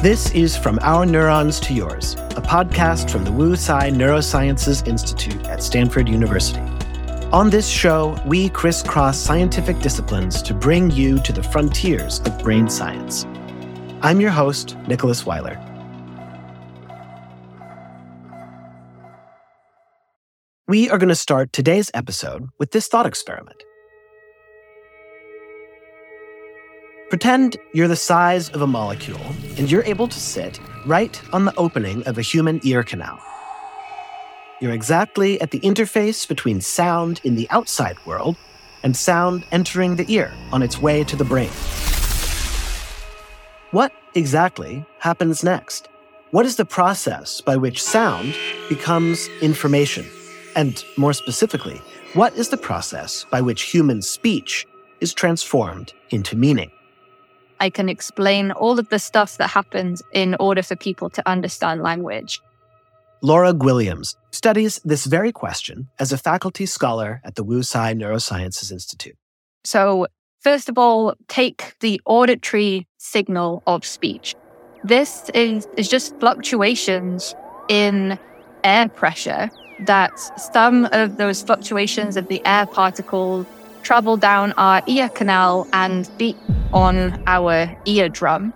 This is From Our Neurons to Yours, a podcast from the Wu Tsai Neurosciences Institute at Stanford University. On this show, we crisscross scientific disciplines to bring you to the frontiers of brain science. I'm your host, Nicholas Weiler. We are going to start today's episode with this thought experiment. Pretend you're the size of a molecule and you're able to sit right on the opening of a human ear canal. You're exactly at the interface between sound in the outside world and sound entering the ear on its way to the brain. What exactly happens next? What is the process by which sound becomes information? And more specifically, what is the process by which human speech is transformed into meaning? I can explain all of the stuff that happens in order for people to understand language. Laura Gwilliams studies this very question as a faculty scholar at the Wu Tsai Neurosciences Institute. So, first of all, take the auditory signal of speech. This is, is just fluctuations in air pressure that some of those fluctuations of the air particles travel down our ear canal and beat on our eardrum,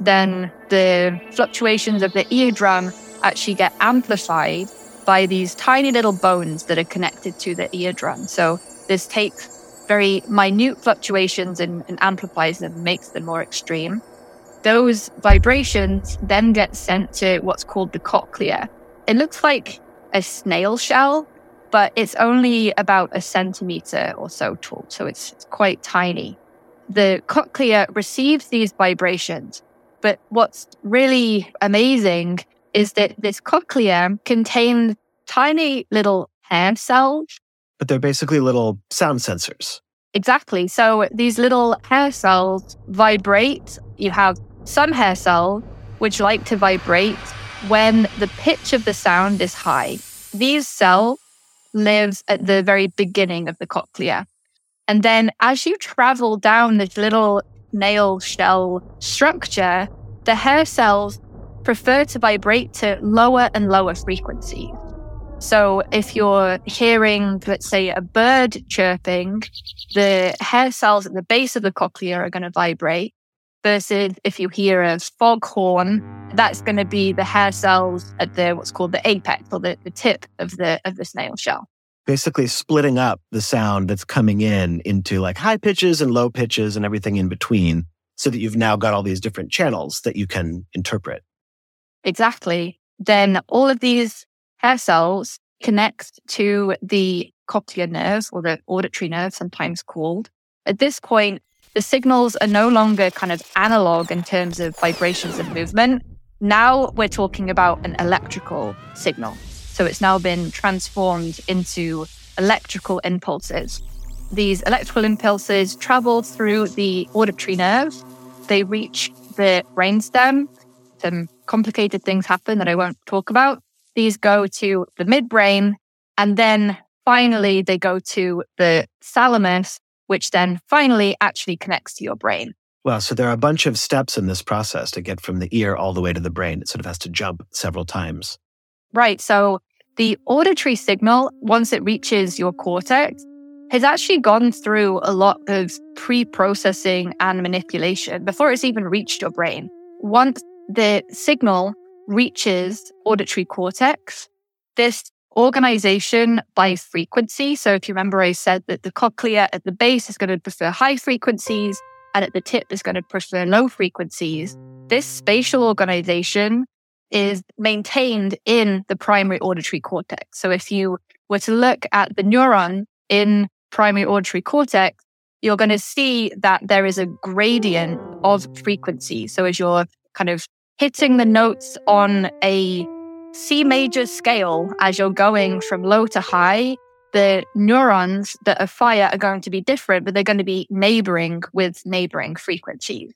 then the fluctuations of the eardrum actually get amplified by these tiny little bones that are connected to the eardrum. So this takes very minute fluctuations and, and amplifies them, makes them more extreme. Those vibrations then get sent to what's called the cochlea. It looks like a snail shell, but it's only about a centimeter or so tall, so it's, it's quite tiny. The cochlea receives these vibrations, but what's really amazing is that this cochlea contains tiny little hair cells. But they're basically little sound sensors. Exactly. So these little hair cells vibrate. You have some hair cells which like to vibrate when the pitch of the sound is high. These cells lives at the very beginning of the cochlea. And then as you travel down this little nail shell structure, the hair cells prefer to vibrate to lower and lower frequencies. So if you're hearing, let's say, a bird chirping, the hair cells at the base of the cochlea are going to vibrate. Versus if you hear a foghorn, that's going to be the hair cells at the what's called the apex or the, the tip of the of the snail shell basically splitting up the sound that's coming in into like high pitches and low pitches and everything in between so that you've now got all these different channels that you can interpret. Exactly. Then all of these hair cells connect to the cochlear nerve or the auditory nerve, sometimes called. At this point, the signals are no longer kind of analog in terms of vibrations and movement. Now we're talking about an electrical signal. So it's now been transformed into electrical impulses. These electrical impulses travel through the auditory nerve. They reach the brainstem. Some complicated things happen that I won't talk about. These go to the midbrain, and then finally they go to the thalamus, which then finally actually connects to your brain. Well, so there are a bunch of steps in this process to get from the ear all the way to the brain. It sort of has to jump several times. Right. So the auditory signal, once it reaches your cortex, has actually gone through a lot of pre processing and manipulation before it's even reached your brain. Once the signal reaches auditory cortex, this organization by frequency. So if you remember, I said that the cochlea at the base is going to prefer high frequencies and at the tip is going to prefer low frequencies. This spatial organization is maintained in the primary auditory cortex. So if you were to look at the neuron in primary auditory cortex, you're going to see that there is a gradient of frequency. So as you're kind of hitting the notes on a C major scale, as you're going from low to high, the neurons that are fire are going to be different, but they're going to be neighboring with neighboring frequencies.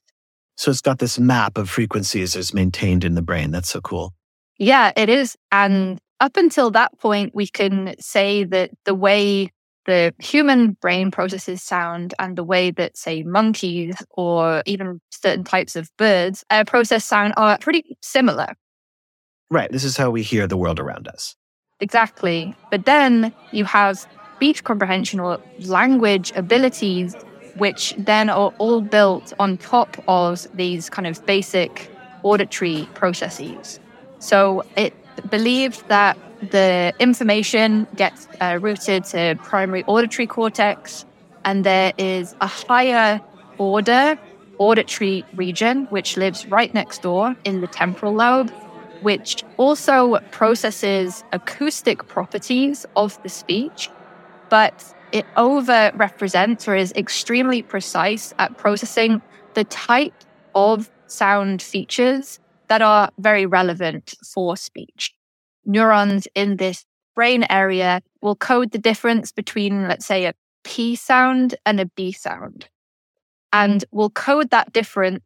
So it's got this map of frequencies that's maintained in the brain. That's so cool. Yeah, it is. And up until that point, we can say that the way the human brain processes sound and the way that, say, monkeys or even certain types of birds uh, process sound are pretty similar. Right. This is how we hear the world around us. Exactly. But then you have speech comprehension or language abilities, which then are all built on top of these kind of basic auditory processes. So it believed that the information gets uh, routed to primary auditory cortex, and there is a higher order auditory region which lives right next door in the temporal lobe, which also processes acoustic properties of the speech, but it over represents or is extremely precise at processing the type of sound features that are very relevant for speech neurons in this brain area will code the difference between, let's say, a P sound and a B sound. And will code that difference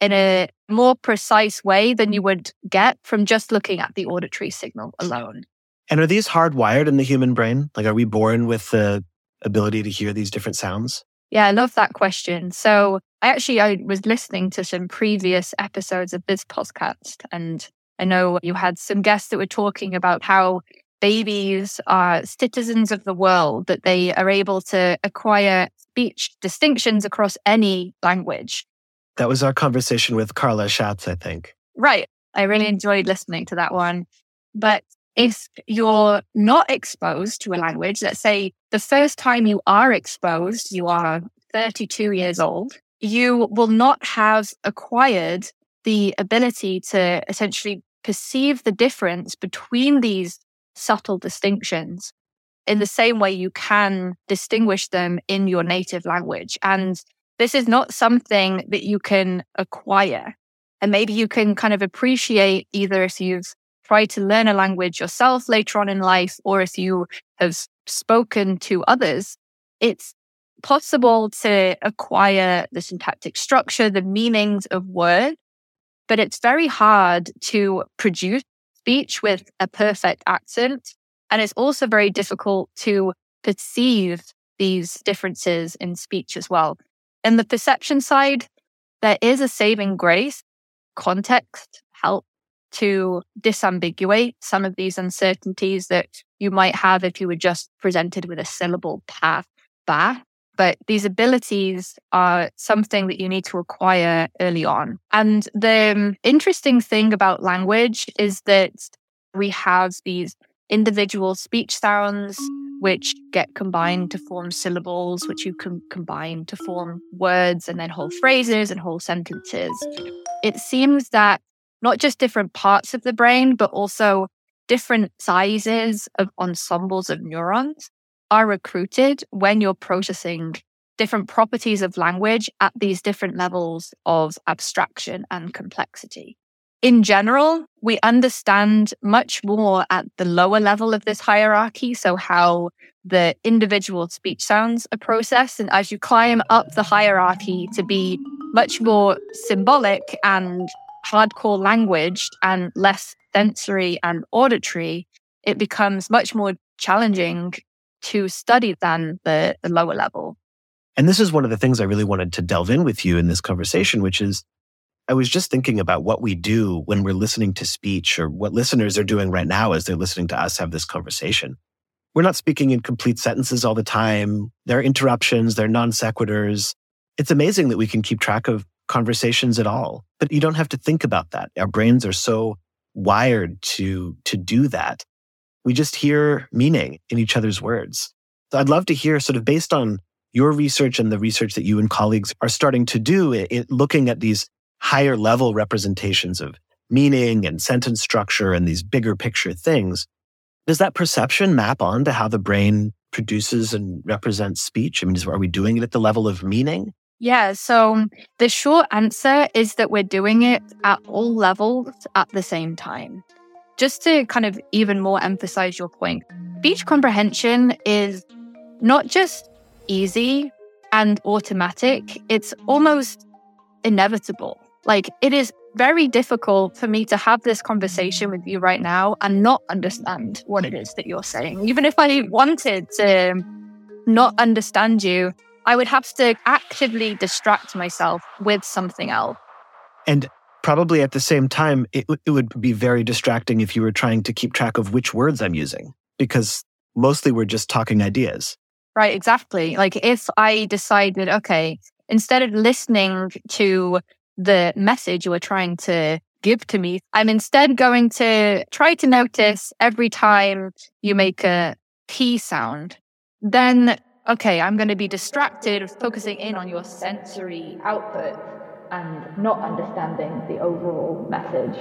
in a more precise way than you would get from just looking at the auditory signal alone. And are these hardwired in the human brain? Like, are we born with the ability to hear these different sounds? Yeah, I love that question. So I actually I was listening to some previous episodes of this podcast and I know you had some guests that were talking about how babies are citizens of the world, that they are able to acquire speech distinctions across any language. That was our conversation with Carla Shatz, I think. Right. I really enjoyed listening to that one. But if you're not exposed to a language, let's say the first time you are exposed, you are 32 years old, you will not have acquired the ability to essentially perceive the difference between these subtle distinctions in the same way you can distinguish them in your native language. And this is not something that you can acquire. And maybe you can kind of appreciate either if you've tried to learn a language yourself later on in life, or if you have spoken to others, it's possible to acquire the syntactic structure, the meanings of words but it's very hard to produce speech with a perfect accent. And it's also very difficult to perceive these differences in speech as well. In the perception side, there is a saving grace. Context help to disambiguate some of these uncertainties that you might have if you were just presented with a syllable path ba but these abilities are something that you need to acquire early on. And the um, interesting thing about language is that we have these individual speech sounds which get combined to form syllables, which you can combine to form words and then whole phrases and whole sentences. It seems that not just different parts of the brain, but also different sizes of ensembles of neurons are recruited when you're processing different properties of language at these different levels of abstraction and complexity. In general, we understand much more at the lower level of this hierarchy. So, how the individual speech sounds are processed. And as you climb up the hierarchy to be much more symbolic and hardcore language and less sensory and auditory, it becomes much more challenging to study than the, the lower level. And this is one of the things I really wanted to delve in with you in this conversation, which is I was just thinking about what we do when we're listening to speech or what listeners are doing right now as they're listening to us have this conversation. We're not speaking in complete sentences all the time. There are interruptions, there are non sequiturs. It's amazing that we can keep track of conversations at all, but you don't have to think about that. Our brains are so wired to, to do that we just hear meaning in each other's words. So I'd love to hear, sort of based on your research and the research that you and colleagues are starting to do, it, looking at these higher level representations of meaning and sentence structure and these bigger picture things. Does that perception map on to how the brain produces and represents speech? I mean, is, are we doing it at the level of meaning? Yeah, so the short answer is that we're doing it at all levels at the same time. Just to kind of even more emphasize your point, speech comprehension is not just easy and automatic, it's almost inevitable. Like it is very difficult for me to have this conversation with you right now and not understand what it is that you're saying. Even if I wanted to not understand you, I would have to actively distract myself with something else. And probably at the same time, it, it would be very distracting if you were trying to keep track of which words I'm using, because mostly we're just talking ideas. Right, exactly. Like if I decided, okay, instead of listening to the message you were trying to give to me, I'm instead going to try to notice every time you make a P sound. Then, okay, I'm going to be distracted, focusing in on your sensory output and not understanding the overall message.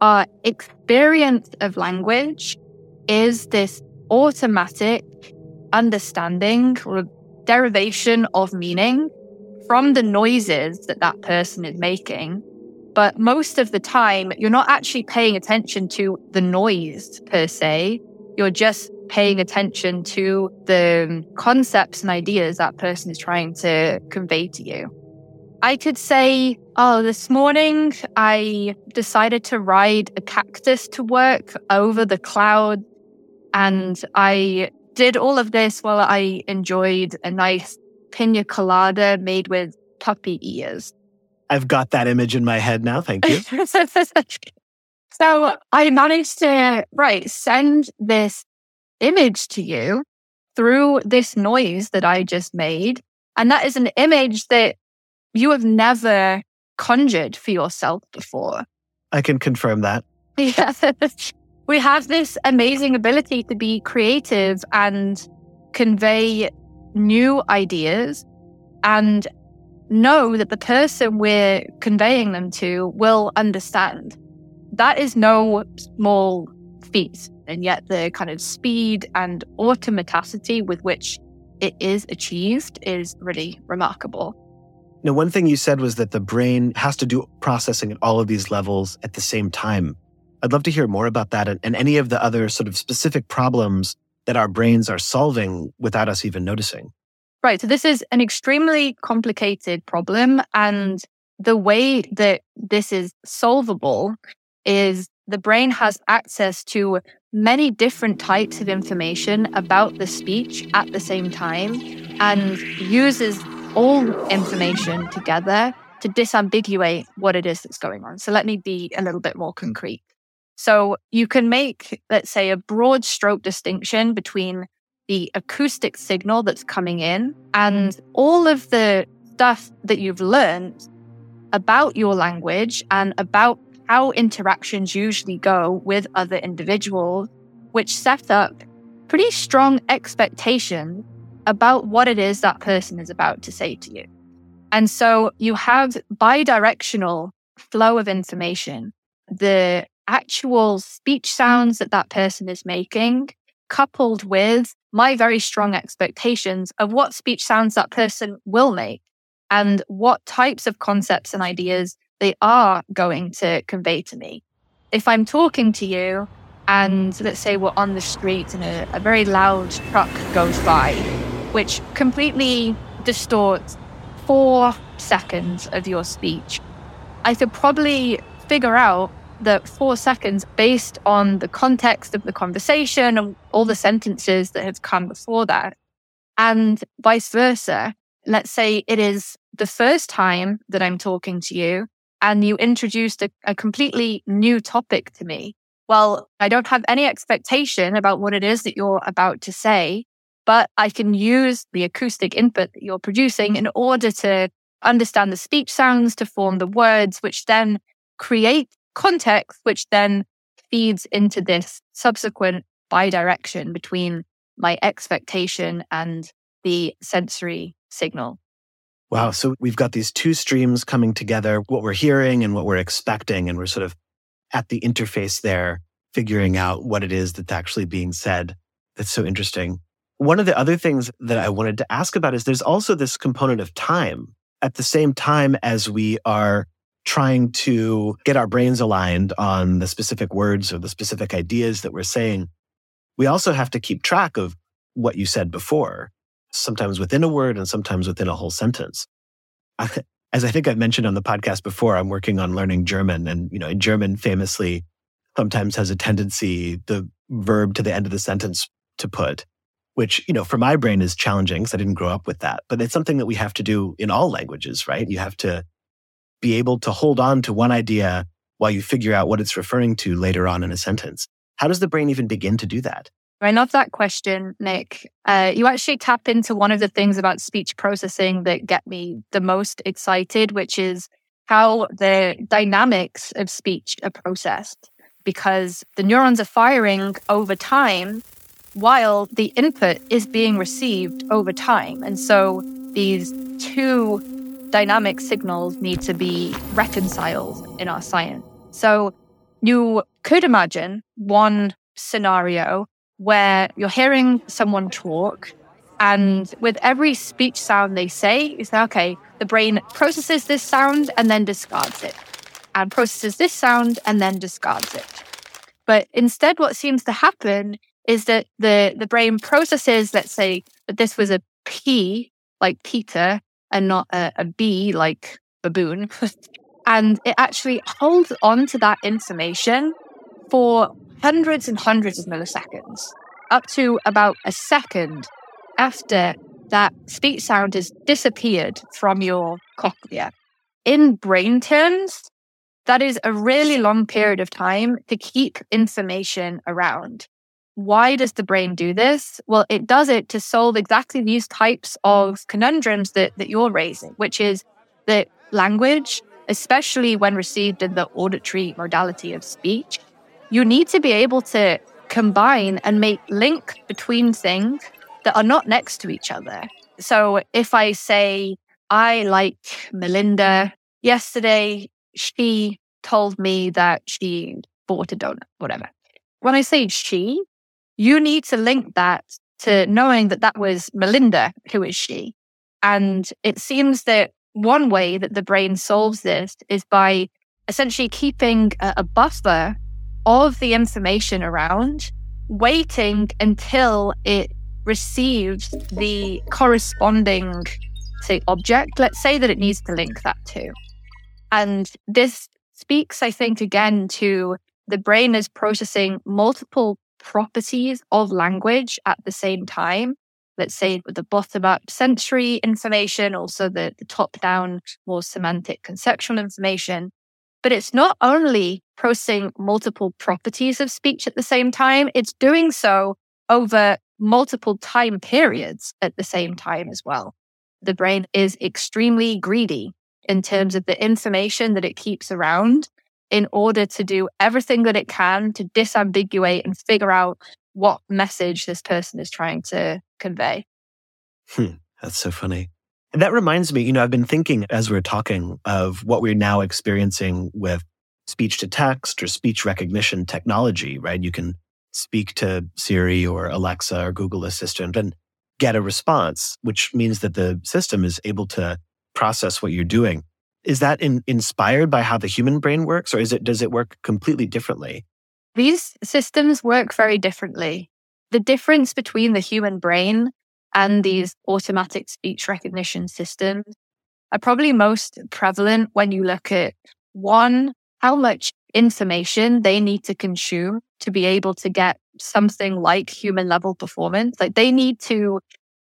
Our experience of language is this automatic understanding or derivation of meaning from the noises that that person is making. But most of the time, you're not actually paying attention to the noise per se. You're just paying attention to the concepts and ideas that person is trying to convey to you. I could say, oh, this morning I decided to ride a cactus to work over the cloud. And I did all of this while I enjoyed a nice pina colada made with puppy ears. I've got that image in my head now. Thank you. so I managed to, right, send this image to you through this noise that I just made. And that is an image that you have never conjured for yourself before. I can confirm that. Yes. we have this amazing ability to be creative and convey new ideas and know that the person we're conveying them to will understand. That is no small feat. And yet, the kind of speed and automaticity with which it is achieved is really remarkable. Now, one thing you said was that the brain has to do processing at all of these levels at the same time. I'd love to hear more about that and, and any of the other sort of specific problems that our brains are solving without us even noticing. Right. So, this is an extremely complicated problem. And the way that this is solvable is the brain has access to many different types of information about the speech at the same time and uses all information together to disambiguate what it is that's going on. So let me be a little bit more hmm. concrete. So you can make, let's say, a broad stroke distinction between the acoustic signal that's coming in and all of the stuff that you've learned about your language and about how interactions usually go with other individuals, which set up pretty strong expectations about what it is that person is about to say to you. And so you have bidirectional flow of information, the actual speech sounds that that person is making, coupled with my very strong expectations of what speech sounds that person will make and what types of concepts and ideas they are going to convey to me. If I'm talking to you and let's say we're on the street and a, a very loud truck goes by, which completely distorts four seconds of your speech. I could probably figure out that four seconds based on the context of the conversation and all the sentences that have come before that. And vice versa. Let's say it is the first time that I'm talking to you and you introduced a, a completely new topic to me. Well, I don't have any expectation about what it is that you're about to say but I can use the acoustic input that you're producing in order to understand the speech sounds, to form the words, which then create context, which then feeds into this subsequent bidirection between my expectation and the sensory signal. Wow. So we've got these two streams coming together, what we're hearing and what we're expecting. And we're sort of at the interface there, figuring out what it is that's actually being said. That's so interesting. One of the other things that I wanted to ask about is there's also this component of time. At the same time as we are trying to get our brains aligned on the specific words or the specific ideas that we're saying, we also have to keep track of what you said before, sometimes within a word and sometimes within a whole sentence. As I think I've mentioned on the podcast before, I'm working on learning German. And, you know, in German famously sometimes has a tendency, the verb to the end of the sentence to put which, you know, for my brain is challenging because I didn't grow up with that. But it's something that we have to do in all languages, right? You have to be able to hold on to one idea while you figure out what it's referring to later on in a sentence. How does the brain even begin to do that? I love that question, Nick. Uh, you actually tap into one of the things about speech processing that get me the most excited, which is how the dynamics of speech are processed because the neurons are firing over time while the input is being received over time. And so these two dynamic signals need to be reconciled in our science. So you could imagine one scenario where you're hearing someone talk and with every speech sound they say, you say, okay, the brain processes this sound and then discards it, and processes this sound and then discards it. But instead, what seems to happen is that the, the brain processes, let's say, that this was a P, like Peter, and not a, a B, like baboon. and it actually holds on to that information for hundreds and hundreds of milliseconds, up to about a second after that speech sound has disappeared from your cochlea. In brain terms, that is a really long period of time to keep information around. Why does the brain do this? Well, it does it to solve exactly these types of conundrums that, that you're raising, which is that language, especially when received in the auditory modality of speech, you need to be able to combine and make link between things that are not next to each other. So if I say, I like Melinda, yesterday she told me that she bought a donut, whatever. When I say she, you need to link that to knowing that that was Melinda, who is she. And it seems that one way that the brain solves this is by essentially keeping a, buffer of the information around, waiting until it receives the corresponding say object. Let's say that it needs to link that to. And this speaks, I think, again to the brain is processing multiple properties of language at the same time. Let's say with the bottom up sensory information, also the, the top down, more semantic conceptual information. But it's not only processing multiple properties of speech at the same time, it's doing so over multiple time periods at the same time as well. The brain is extremely greedy in terms of the information that it keeps around in order to do everything that it can to disambiguate and figure out what message this person is trying to convey. Hmm, that's so funny. And that reminds me, you know, I've been thinking as we're talking of what we're now experiencing with speech to text or speech recognition technology, right? You can speak to Siri or Alexa or Google Assistant and get a response, which means that the system is able to process what you're doing. Is that in, inspired by how the human brain works, or is it does it work completely differently? These systems work very differently. The difference between the human brain and these automatic speech recognition systems are probably most prevalent when you look at one, how much information they need to consume to be able to get something like human level performance. Like they need to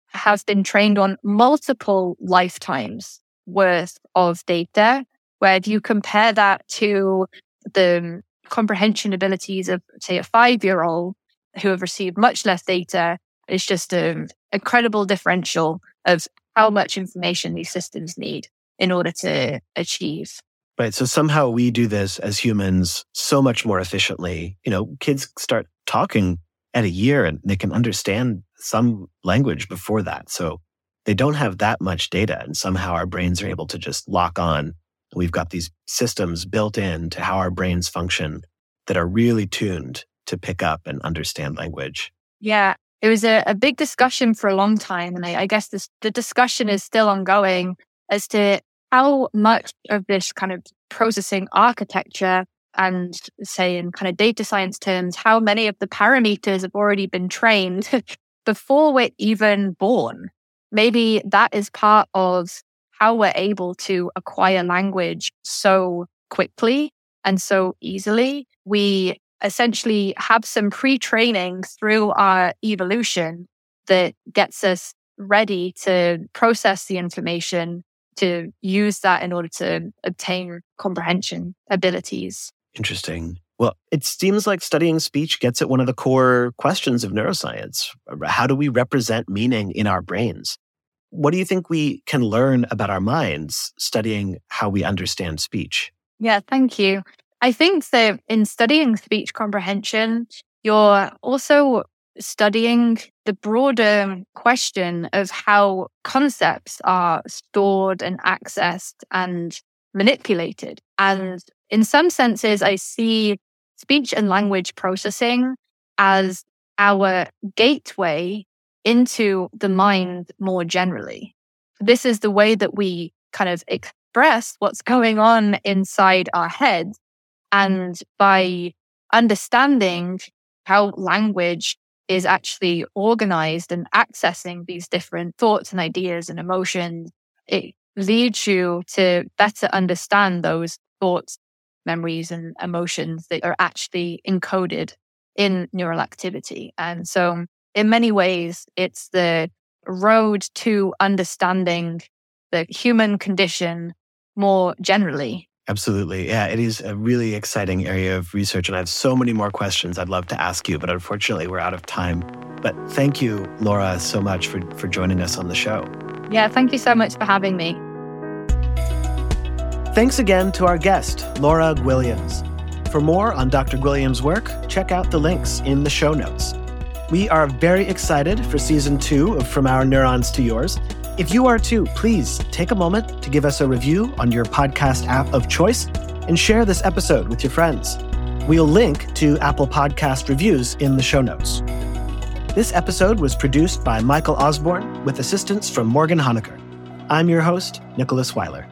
have been trained on multiple lifetimes worth of data. Where if you compare that to the comprehension abilities of, say, a five year old who have received much less data, it's just an incredible differential of how much information these systems need in order to achieve. Right. So somehow we do this as humans so much more efficiently. You know, kids start talking at a year and they can understand some language before that. So they don't have that much data. And somehow our brains are able to just lock on. We've got these systems built in to how our brains function that are really tuned to pick up and understand language. Yeah. It was a, a big discussion for a long time. And I, I guess this, the discussion is still ongoing as to how much of this kind of processing architecture and say in kind of data science terms, how many of the parameters have already been trained before we're even born. Maybe that is part of how we're able to acquire language so quickly and so easily. We essentially have some pre training through our evolution that gets us ready to process the information, to use that in order to obtain comprehension abilities. Interesting. Well, it seems like studying speech gets at one of the core questions of neuroscience. How do we represent meaning in our brains? What do you think we can learn about our minds studying how we understand speech? Yeah, thank you. I think that in studying speech comprehension, you're also studying the broader question of how concepts are stored and accessed and manipulated. And in some senses, I see speech and language processing as our gateway into the mind more generally. This is the way that we kind of express what's going on inside our heads. And by understanding how language is actually organized and accessing these different thoughts and ideas and emotions, it leads you to better understand those thoughts, memories, and emotions that are actually encoded in neural activity. And so, in many ways, it's the road to understanding the human condition more generally Absolutely. Yeah, it is a really exciting area of research. And I have so many more questions I'd love to ask you, but unfortunately, we're out of time. But thank you, Laura, so much for, for joining us on the show. Yeah, thank you so much for having me. Thanks again to our guest, Laura Gwilliams. For more on Dr. Gwilliams' work, check out the links in the show notes. We are very excited for season two of From Our Neurons to Yours. If you are too, please take a moment to give us a review on your podcast app of choice and share this episode with your friends. We'll link to Apple Podcast reviews in the show notes. This episode was produced by Michael Osborne with assistance from Morgan Honaker. I'm your host, Nicholas Weiler.